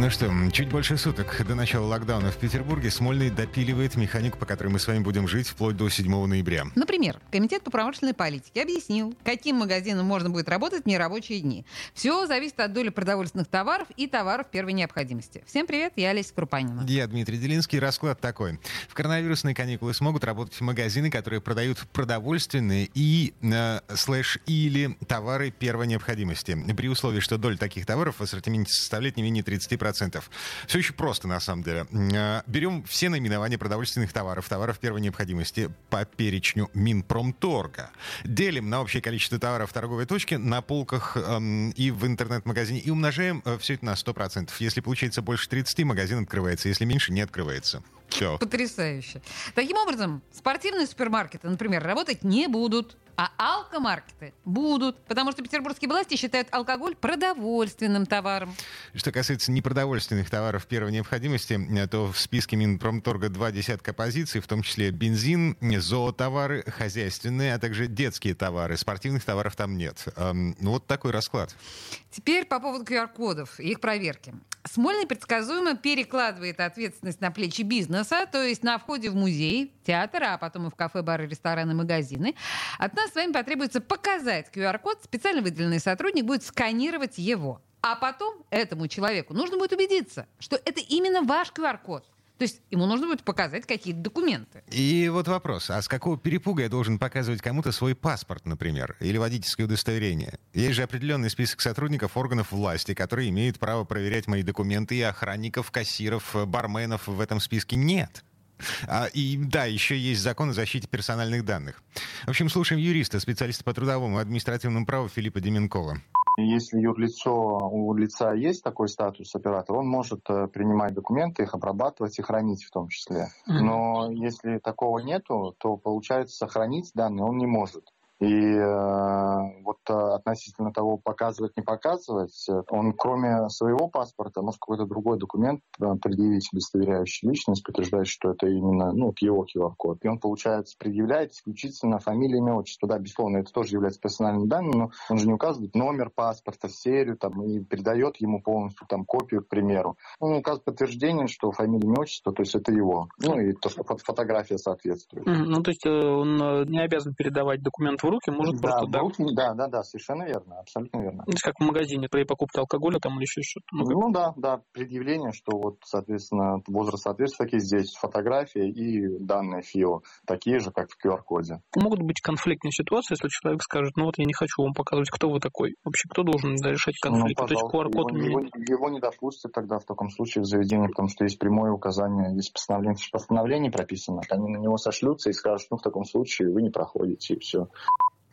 Ну что, чуть больше суток до начала локдауна в Петербурге Смольный допиливает механику, по которой мы с вами будем жить вплоть до 7 ноября. Например, Комитет по промышленной политике объяснил, каким магазинам можно будет работать в нерабочие дни. Все зависит от доли продовольственных товаров и товаров первой необходимости. Всем привет, я Олеся Крупанина. Я Дмитрий Делинский. Расклад такой. В коронавирусные каникулы смогут работать магазины, которые продают продовольственные и э, слэш или товары первой необходимости. При условии, что доля таких товаров в ассортименте составляет не менее 30%. Все очень просто, на самом деле. Э, Берем все наименования продовольственных товаров, товаров первой необходимости по перечню Минпромторга. Делим на общее количество товаров торговой точке, на полках эм, и в интернет-магазине и умножаем э, все это на 100%. Если получается больше 30, магазин открывается. Если меньше, не открывается. Все. Потрясающе. Таким образом, спортивные супермаркеты, например, работать не будут. А алкомаркеты будут, потому что петербургские власти считают алкоголь продовольственным товаром. Что касается непродовольственных товаров первой необходимости, э, то в списке Минпромторга два десятка позиций, в том числе бензин, зоотовары, хозяйственные, а также детские товары. Спортивных товаров там нет. Эм, ну, вот такой расклад. Теперь по поводу QR-кодов и их проверки. Смольный предсказуемо перекладывает ответственность на плечи бизнеса, то есть на входе в музей, театр, а потом и в кафе, бары, рестораны, магазины. От нас с вами потребуется показать QR-код, специально выделенный сотрудник будет сканировать его. А потом этому человеку нужно будет убедиться, что это именно ваш QR-код. То есть ему нужно будет показать какие-то документы. И вот вопрос, а с какого перепуга я должен показывать кому-то свой паспорт, например, или водительское удостоверение? Есть же определенный список сотрудников органов власти, которые имеют право проверять мои документы, и охранников, кассиров, барменов в этом списке нет. А, и да, еще есть закон о защите персональных данных. В общем, слушаем юриста, специалиста по трудовому и административному праву Филиппа Деменкова. Если юрлицо, у лица есть такой статус оператора, он может э, принимать документы, их обрабатывать и хранить в том числе. Но если такого нету, то получается сохранить данные он не может. И э, вот э, относительно того, показывать, не показывать, э, он кроме своего паспорта может какой-то другой документ э, предъявить, удостоверяющий личность, подтверждающий, что это именно ну, его QR-код. И он, получается, предъявляет исключительно фамилию, имя, отчество. Да, безусловно, это тоже является персональным данным, но он же не указывает номер паспорта, серию там, и передает ему полностью там, копию, к примеру. Он указывает подтверждение, что фамилия, имя, отчество, то есть это его. Ну и то, что фото- фотография соответствует. Ну, то есть он не обязан передавать документ руки, может да, просто руки- да, да, да, совершенно верно, абсолютно верно. То есть как в магазине при покупке алкоголя там или еще что-то. Ну, Ну да, да, предъявление, что вот, соответственно, возраст соответствует такие здесь фотография и данные ФИО, такие же, как в QR-коде. Могут быть конфликтные ситуации, если человек скажет, ну вот я не хочу вам показывать, кто вы такой. Вообще, кто должен да, решать конфликты? То есть Ну, QR-код его, его, его не допустят тогда в таком случае в заведении, потому что есть прямое указание, есть постановление, в постановлении прописано. Они на него сошлются и скажут, ну в таком случае вы не проходите, и все.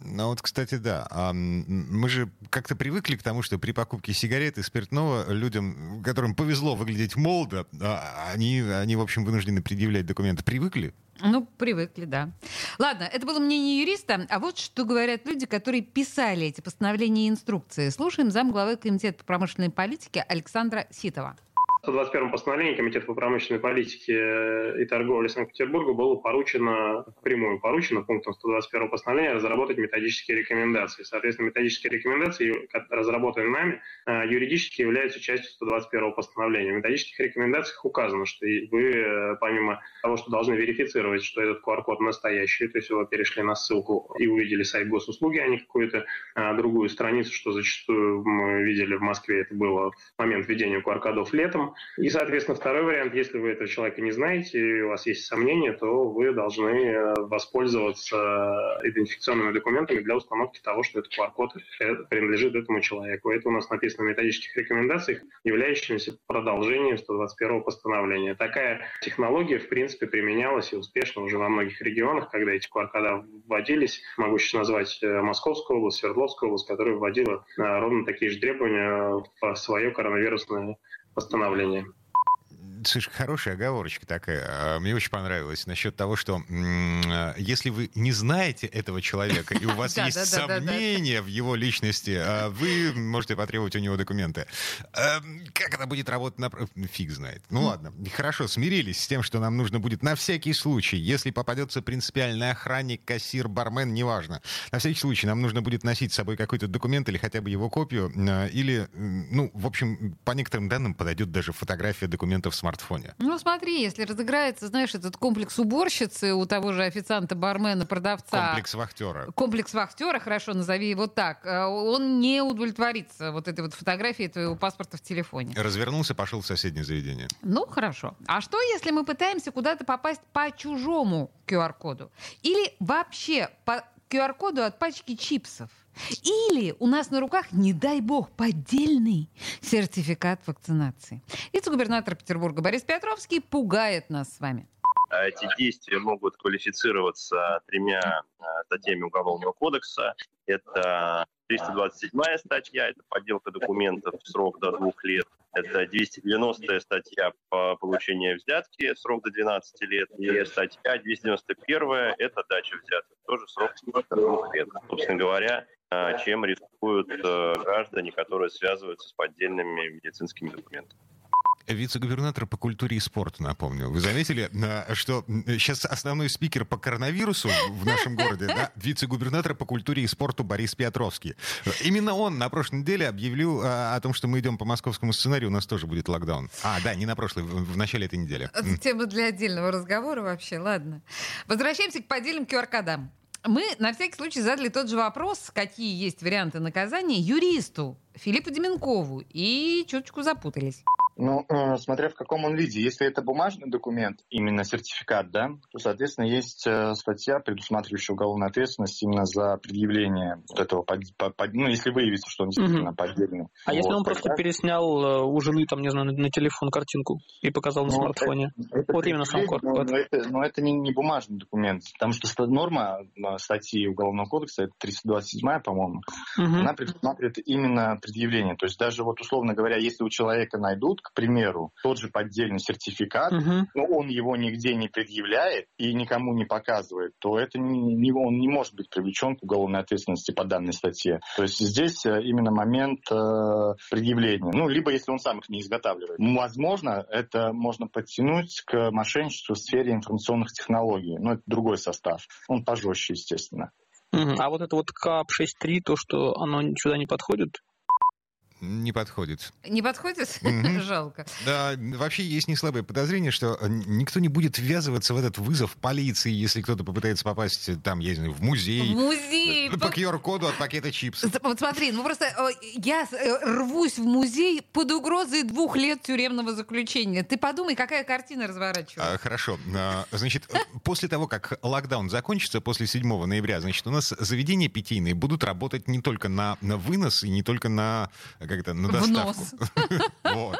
Ну вот, кстати, да. А, Мы же как-то привыкли к тому, что при покупке сигарет и спиртного людям, которым повезло выглядеть молодо, а, они, они, в общем, вынуждены предъявлять документы. Привыкли? Ну, привыкли, да. Ладно, это было мнение юриста. А вот что говорят люди, которые писали эти постановления и инструкции. Слушаем замглавы Комитета по промышленной политике Александра Ситова. В 121 постановлении Комитета по промышленной политике и торговле Санкт-Петербурга было поручено, прямую поручено пунктом 121 постановления разработать методические рекомендации. Соответственно, методические рекомендации, разработанные нами, э, юридически являются частью 121 постановления. В методических рекомендациях указано, что вы, э, помимо того, что должны верифицировать, что этот QR-код настоящий, то есть вы перешли на ссылку и увидели сайт госуслуги, а не какую-то э, другую страницу, что зачастую мы видели в Москве, это было в момент введения QR-кодов летом. И, соответственно, второй вариант, если вы этого человека не знаете, и у вас есть сомнения, то вы должны э, воспользоваться идентификационными документами для установки того, что этот QR-код э, принадлежит этому человеку. Это у нас написано в методических рекомендациях, являющимися продолжением 121 постановления. Такая технология, в принципе, применялась и успешно уже во многих регионах, когда эти QR-кода вводились. Могу сейчас назвать э, Московскую область, Свердловскую область, которая вводила э, ровно такие же требования в свое коронавирусное постановление. Слушай, хорошая оговорочка такая. А, мне очень понравилась насчет того, что а, если вы не знаете этого человека, и у вас есть сомнения в его личности, вы можете потребовать у него документы. Как это будет работать на... Фиг знает. Ну ладно, хорошо, смирились с тем, что нам нужно будет на всякий случай, если попадется принципиальный охранник, кассир, бармен, неважно. На всякий случай нам нужно будет носить с собой какой-то документ или хотя бы его копию, или, ну, в общем, по некоторым данным подойдет даже фотография документа в смартфоне. Ну, смотри, если разыграется, знаешь, этот комплекс уборщицы у того же официанта, бармена, продавца. Комплекс вахтера. Комплекс вахтера, хорошо, назови его так. Э, он не удовлетворится вот этой вот фотографией твоего паспорта в телефоне. Развернулся, пошел в соседнее заведение. Ну, хорошо. А что, если мы пытаемся куда-то попасть по чужому QR-коду? Или вообще по QR-коду от пачки чипсов? Или у нас на руках, не дай бог, поддельный сертификат вакцинации. Вице-губернатор Петербурга Борис Петровский пугает нас с вами. А эти действия могут квалифицироваться тремя а, статьями Уголовного кодекса. Это 327 статья, это подделка документов в срок до двух лет. Это 290 статья по получению взятки, срок до 12 лет. И статья 291 это дача взятки, тоже срок до двух лет. Собственно говоря, чем рискуют э, граждане, которые связываются с поддельными медицинскими документами вице-губернатор по культуре и спорту, напомню. Вы заметили, что сейчас основной спикер по коронавирусу в нашем городе, да, вице-губернатор по культуре и спорту Борис Петровский. Именно он на прошлой неделе объявил а, о том, что мы идем по московскому сценарию, у нас тоже будет локдаун. А, да, не на прошлой, в, в начале этой недели. Тема для отдельного разговора вообще, ладно. Возвращаемся к поддельным QR-кодам. Мы на всякий случай задали тот же вопрос, какие есть варианты наказания юристу Филиппу Деменкову и чуточку запутались. Ну, э, смотря в каком он виде. Если это бумажный документ, именно сертификат, да, то, соответственно, есть э, статья, предусматривающая уголовную ответственность именно за предъявление вот этого, под, под, ну, если выявится, что он действительно угу. поддельный. А вот, если он тогда... просто переснял э, у жены, там, не знаю, на, на телефон картинку и показал на ну, смартфоне? Это, это вот именно сам код. Но, но это, но это не, не бумажный документ, потому что норма статьи Уголовного кодекса, это 327, по-моему, угу. она предусматривает именно предъявление. То есть даже вот, условно говоря, если у человека найдут к примеру, тот же поддельный сертификат, угу. но он его нигде не предъявляет и никому не показывает, то это не, не, он не может быть привлечен к уголовной ответственности по данной статье. То есть здесь э, именно момент э, предъявления. Ну, либо если он сам их не изготавливает. Возможно, это можно подтянуть к мошенничеству в сфере информационных технологий. Но это другой состав. Он пожестче, естественно. А вот это вот КАП-6.3, то, что оно сюда не подходит? Не подходит. Не подходит? Жалко. Да, вообще есть неслабое подозрение, что э, никто не будет ввязываться в этот вызов полиции, если кто-то попытается попасть э, там, я не знаю, в музей. В музей! По QR-коду от пакета чипсов. Вот смотри, ну просто э, я рвусь в музей под угрозой двух лет тюремного заключения. Ты подумай, какая картина разворачивается. А, хорошо. А, значит, после того, как локдаун закончится, после 7 ноября, значит, у нас заведения питейные будут работать не только на, на вынос и не только на как это, на доставку. вот.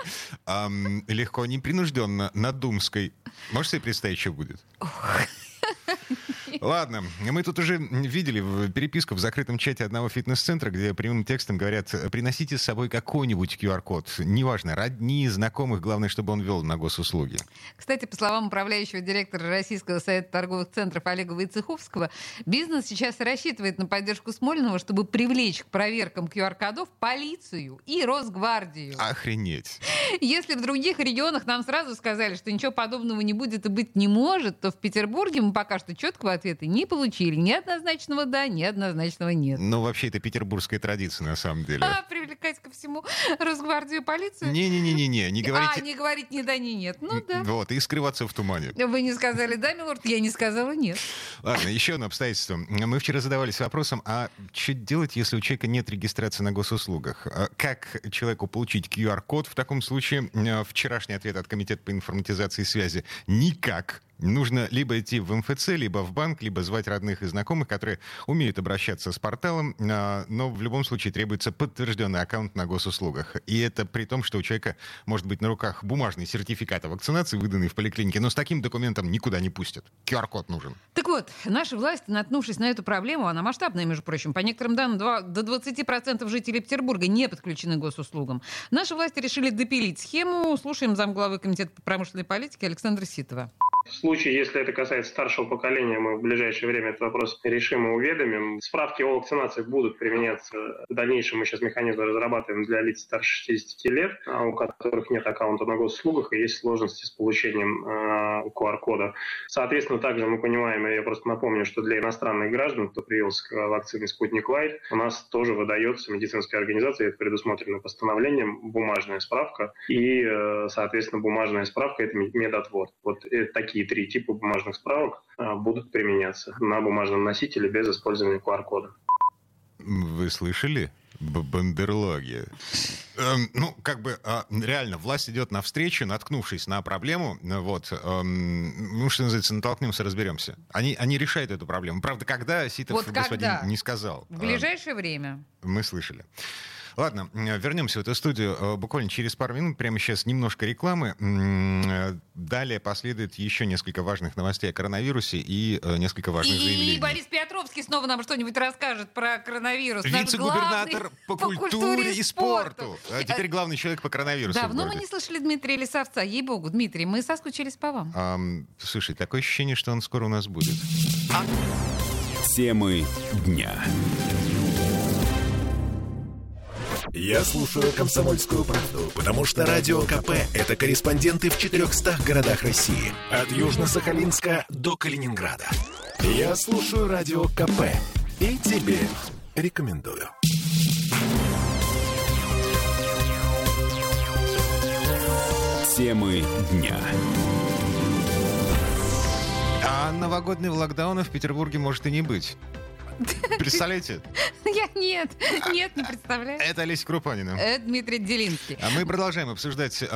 легко, непринужденно, на Думской. Можешь себе представить, что будет? Ладно, мы тут уже видели переписку в закрытом чате одного фитнес-центра, где прямым текстом говорят, приносите с собой какой-нибудь QR-код. Неважно, родни, знакомых, главное, чтобы он вел на госуслуги. Кстати, по словам управляющего директора Российского совета торговых центров Олега Войцеховского, бизнес сейчас рассчитывает на поддержку Смольного, чтобы привлечь к проверкам QR-кодов полицию и Росгвардию. Охренеть. Если в других регионах нам сразу сказали, что ничего подобного не будет и быть не может, то в Петербурге мы пока что четкого ответа не получили. Ни однозначного да, ни однозначного нет. Ну, вообще, это петербургская традиция, на самом деле. А, привлекать ко всему Росгвардию полицию? Не-не-не-не, не говорите... А, не говорить ни да, ни нет. Ну, да. Вот, и скрываться в тумане. Вы не сказали да, милорд, я не сказала нет. Ладно, еще одно обстоятельство. Мы вчера задавались вопросом, а что делать, если у человека нет регистрации на госуслугах? А как человеку получить QR-код? В таком случае вчерашний ответ от Комитета по информатизации и связи – никак. Нужно либо идти в МФЦ, либо в банк, либо звать родных и знакомых, которые умеют обращаться с порталом, а, но в любом случае требуется подтвержденный аккаунт на госуслугах. И это при том, что у человека может быть на руках бумажный сертификат о вакцинации, выданный в поликлинике, но с таким документом никуда не пустят. QR-код нужен. Так вот, наши власти, наткнувшись на эту проблему, она масштабная, между прочим, по некоторым данным, до 20% жителей Петербурга не подключены к госуслугам. Наши власти решили допилить схему. Слушаем замглавы Комитета по промышленной политике Александра Ситова. В случае, если это касается старшего поколения, мы в ближайшее время этот вопрос решим и уведомим. Справки о вакцинации будут применяться в дальнейшем. Мы сейчас механизм разрабатываем для лиц старше 60 лет, а у которых нет аккаунта на госуслугах и есть сложности с получением э, QR-кода. Соответственно, также мы понимаем, и я просто напомню, что для иностранных граждан, кто привился к вакцине Спутник Лайт, у нас тоже выдается медицинская организация, это предусмотрено постановлением, бумажная справка и, э, соответственно, бумажная справка – это медотвод. Вот э, такие такие три типа бумажных справок а, будут применяться на бумажном носителе без использования QR-кода. Вы слышали? Бандерлоги. Эм, ну, как бы э, реально, власть идет навстречу, наткнувшись на проблему. Вот, эм, ну, что называется, натолкнемся, разберемся. Они, они решают эту проблему. Правда, когда Ситов вот господин когда? не сказал. В ближайшее э, время. Мы слышали. Ладно, вернемся в эту студию э, буквально через пару минут. Прямо сейчас немножко рекламы. Э, далее последует еще несколько важных новостей о коронавирусе и э, несколько важных и, заявлений. И Борис Петровский снова нам что-нибудь расскажет про коронавирус. Вице-губернатор по, по культуре и спорту. А теперь главный человек по коронавирусу. Давно мы не слышали Дмитрия Лисовца. Ей-богу, Дмитрий, мы соскучились по вам. А, слушай, такое ощущение, что он скоро у нас будет. Темы дня. Я слушаю «Комсомольскую правду», потому что «Радио КП» — это корреспонденты в 400 городах России. От Южно-Сахалинска до Калининграда. Я слушаю «Радио КП» и тебе рекомендую. Темы дня. А новогоднего локдауна в Петербурге может и не быть. Представляете? Я нет, нет, не представляю. Это Олеся Крупанина. Это Дмитрий Делинский. А мы продолжаем обсуждать... Э,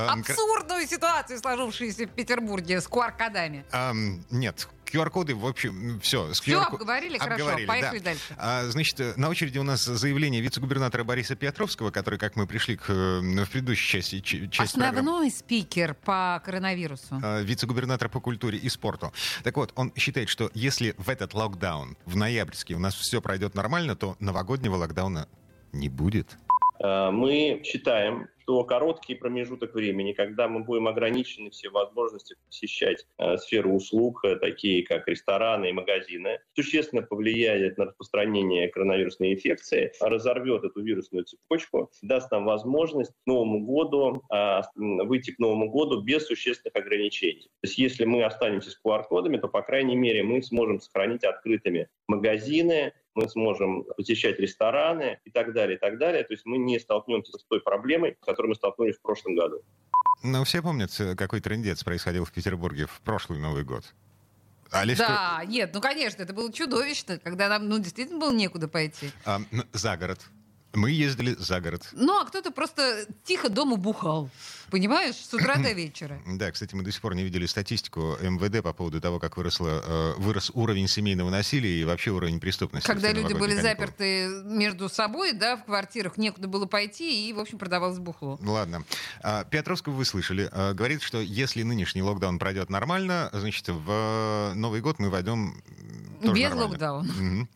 Абсурдную ситуацию, сложившуюся в Петербурге с QR-кодами. Э, нет, QR-коды, в общем, все. Все QR... обговорили, обговорили, хорошо, поехали да. дальше. А, значит, на очереди у нас заявление вице-губернатора Бориса Петровского, который, как мы пришли к, э, в предыдущей части, часть Основной программы. спикер по коронавирусу. А, вице-губернатор по культуре и спорту. Так вот, он считает, что если в этот локдаун, в ноябрьский, у нас все пройдет нормально, то новогоднего локдауна не будет. Э, мы считаем, что короткий промежуток времени, когда мы будем ограничены все возможности посещать э, сферу услуг, э, такие как рестораны и магазины, существенно повлияет на распространение коронавирусной инфекции, разорвет эту вирусную цепочку, даст нам возможность к Новому году э, выйти к Новому году без существенных ограничений. То есть если мы останемся с QR-кодами, то, по крайней мере, мы сможем сохранить открытыми магазины, мы сможем посещать рестораны и так далее, и так далее. То есть мы не столкнемся с той проблемой, с которой мы столкнулись в прошлом году. Ну, все помнят, какой трендец происходил в Петербурге в прошлый Новый год. Олеська... Да, нет, ну, конечно, это было чудовищно, когда нам, ну, действительно было некуда пойти. А, за город. Мы ездили за город. Ну, а кто-то просто тихо дома бухал. Понимаешь, с утра до вечера. Да, кстати, мы до сих пор не видели статистику МВД по поводу того, как выросло, э, вырос уровень семейного насилия и вообще уровень преступности. Когда люди были каникулы. заперты между собой, да, в квартирах, некуда было пойти, и, в общем, продавалось бухло. Ладно. А, Петровского вы слышали. А, говорит, что если нынешний локдаун пройдет нормально, значит, в Новый год мы войдем Без нормально. локдауна. Угу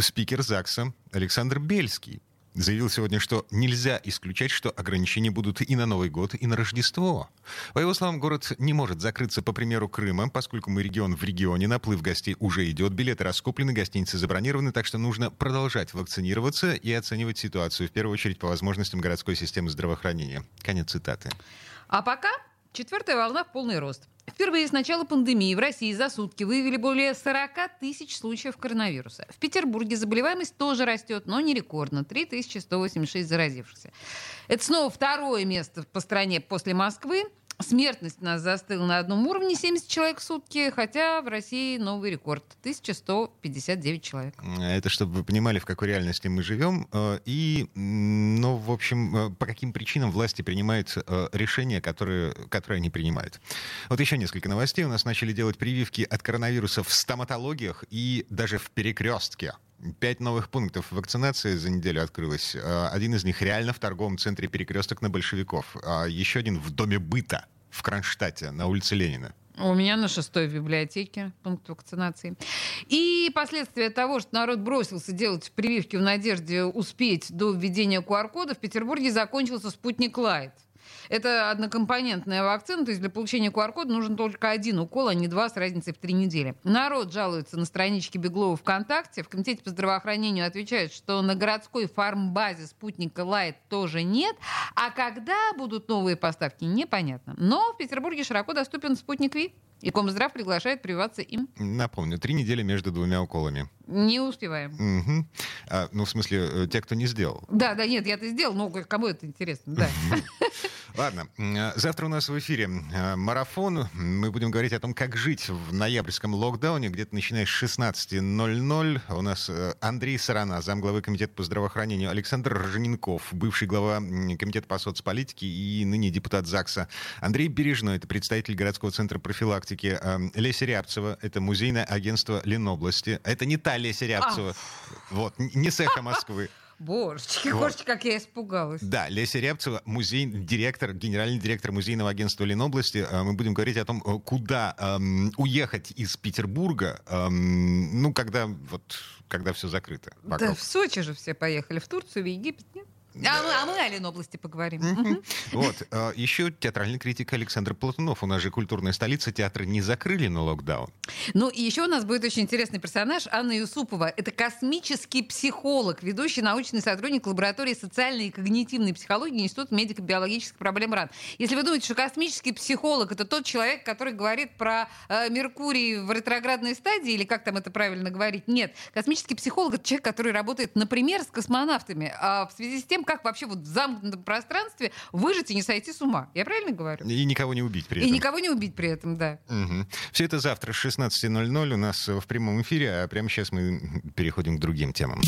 спикер ЗАГСа Александр Бельский заявил сегодня, что нельзя исключать, что ограничения будут и на Новый год, и на Рождество. По его словам, город не может закрыться по примеру Крыма, поскольку мы регион в регионе, наплыв гостей уже идет, билеты раскуплены, гостиницы забронированы, так что нужно продолжать вакцинироваться и оценивать ситуацию, в первую очередь по возможностям городской системы здравоохранения. Конец цитаты. А пока четвертая волна в полный рост. Впервые с начала пандемии в России за сутки выявили более 40 тысяч случаев коронавируса. В Петербурге заболеваемость тоже растет, но не рекордно. 3186 заразившихся. Это снова второе место по стране после Москвы. Смертность у нас застыла на одном уровне 70 человек в сутки, хотя в России новый рекорд 1159 человек. Это чтобы вы понимали, в какой реальности мы живем. Э, и, ну, в общем, э, по каким причинам власти принимают э, решения, которые, которые они принимают. Вот еще несколько новостей. У нас начали делать прививки от коронавируса в стоматологиях и даже в перекрестке. Пять новых пунктов вакцинации за неделю открылось. Один из них реально в торговом центре «Перекресток» на Большевиков. А еще один в Доме быта в Кронштадте на улице Ленина. У меня на шестой библиотеке пункт вакцинации. И последствия того, что народ бросился делать прививки в надежде успеть до введения QR-кода, в Петербурге закончился спутник Лайт. Это однокомпонентная вакцина, то есть для получения QR-кода нужен только один укол, а не два с разницей в три недели. Народ жалуется на страничке Беглова ВКонтакте. В Комитете по здравоохранению отвечают, что на городской фармбазе спутника Лайт тоже нет. А когда будут новые поставки, непонятно. Но в Петербурге широко доступен спутник Ви. И Комздрав приглашает прививаться им. Напомню, три недели между двумя уколами. Не успеваем. Угу. А, ну, в смысле, э, те, кто не сделал. Да, да, нет, я-то сделал, но кому это интересно, да. Ладно, э, завтра у нас в эфире э, марафон. Мы будем говорить о том, как жить в ноябрьском локдауне, где-то начиная с 16.00. У нас э, Андрей Сарана, замглавы Комитета по здравоохранению, Александр Рожененков, бывший глава Комитета по соцполитике и ныне депутат ЗАГСа. Андрей Бережной, это представитель городского центра профилактики. Леся Рябцева, это музейное агентство Ленобласти. Это не та Леся Рябцева, а. вот, не с эхо Москвы. Божечки, вот. Божечки, как я испугалась. Да, Леся Рябцева, музей, директор, генеральный директор музейного агентства Ленобласти. Э, мы будем говорить о том, э, куда эм, уехать из Петербурга, эм, ну, когда вот когда все закрыто. Вокруг. Да, в Сочи же все поехали, в Турцию, в Египет, нет? А, мы, а мы о Ленобласти поговорим. Вот. А, еще театральный критик Александр Платунов. У нас же культурная столица. Театры не закрыли на локдаун. Ну, и еще у нас будет очень интересный персонаж. Анна Юсупова. Это космический психолог, ведущий научный сотрудник лаборатории социальной и когнитивной психологии Института медико-биологических проблем РАН. Если вы думаете, что космический психолог — это тот человек, который говорит про э, Меркурий в ретроградной стадии, или как там это правильно говорить, нет. Космический психолог — это человек, который работает, например, с космонавтами. А в связи с тем, как вообще вот в замкнутом пространстве выжить и не сойти с ума. Я правильно говорю? И никого не убить при этом. И никого не убить при этом, да. Угу. Все это завтра с 16.00 у нас в прямом эфире, а прямо сейчас мы переходим к другим темам.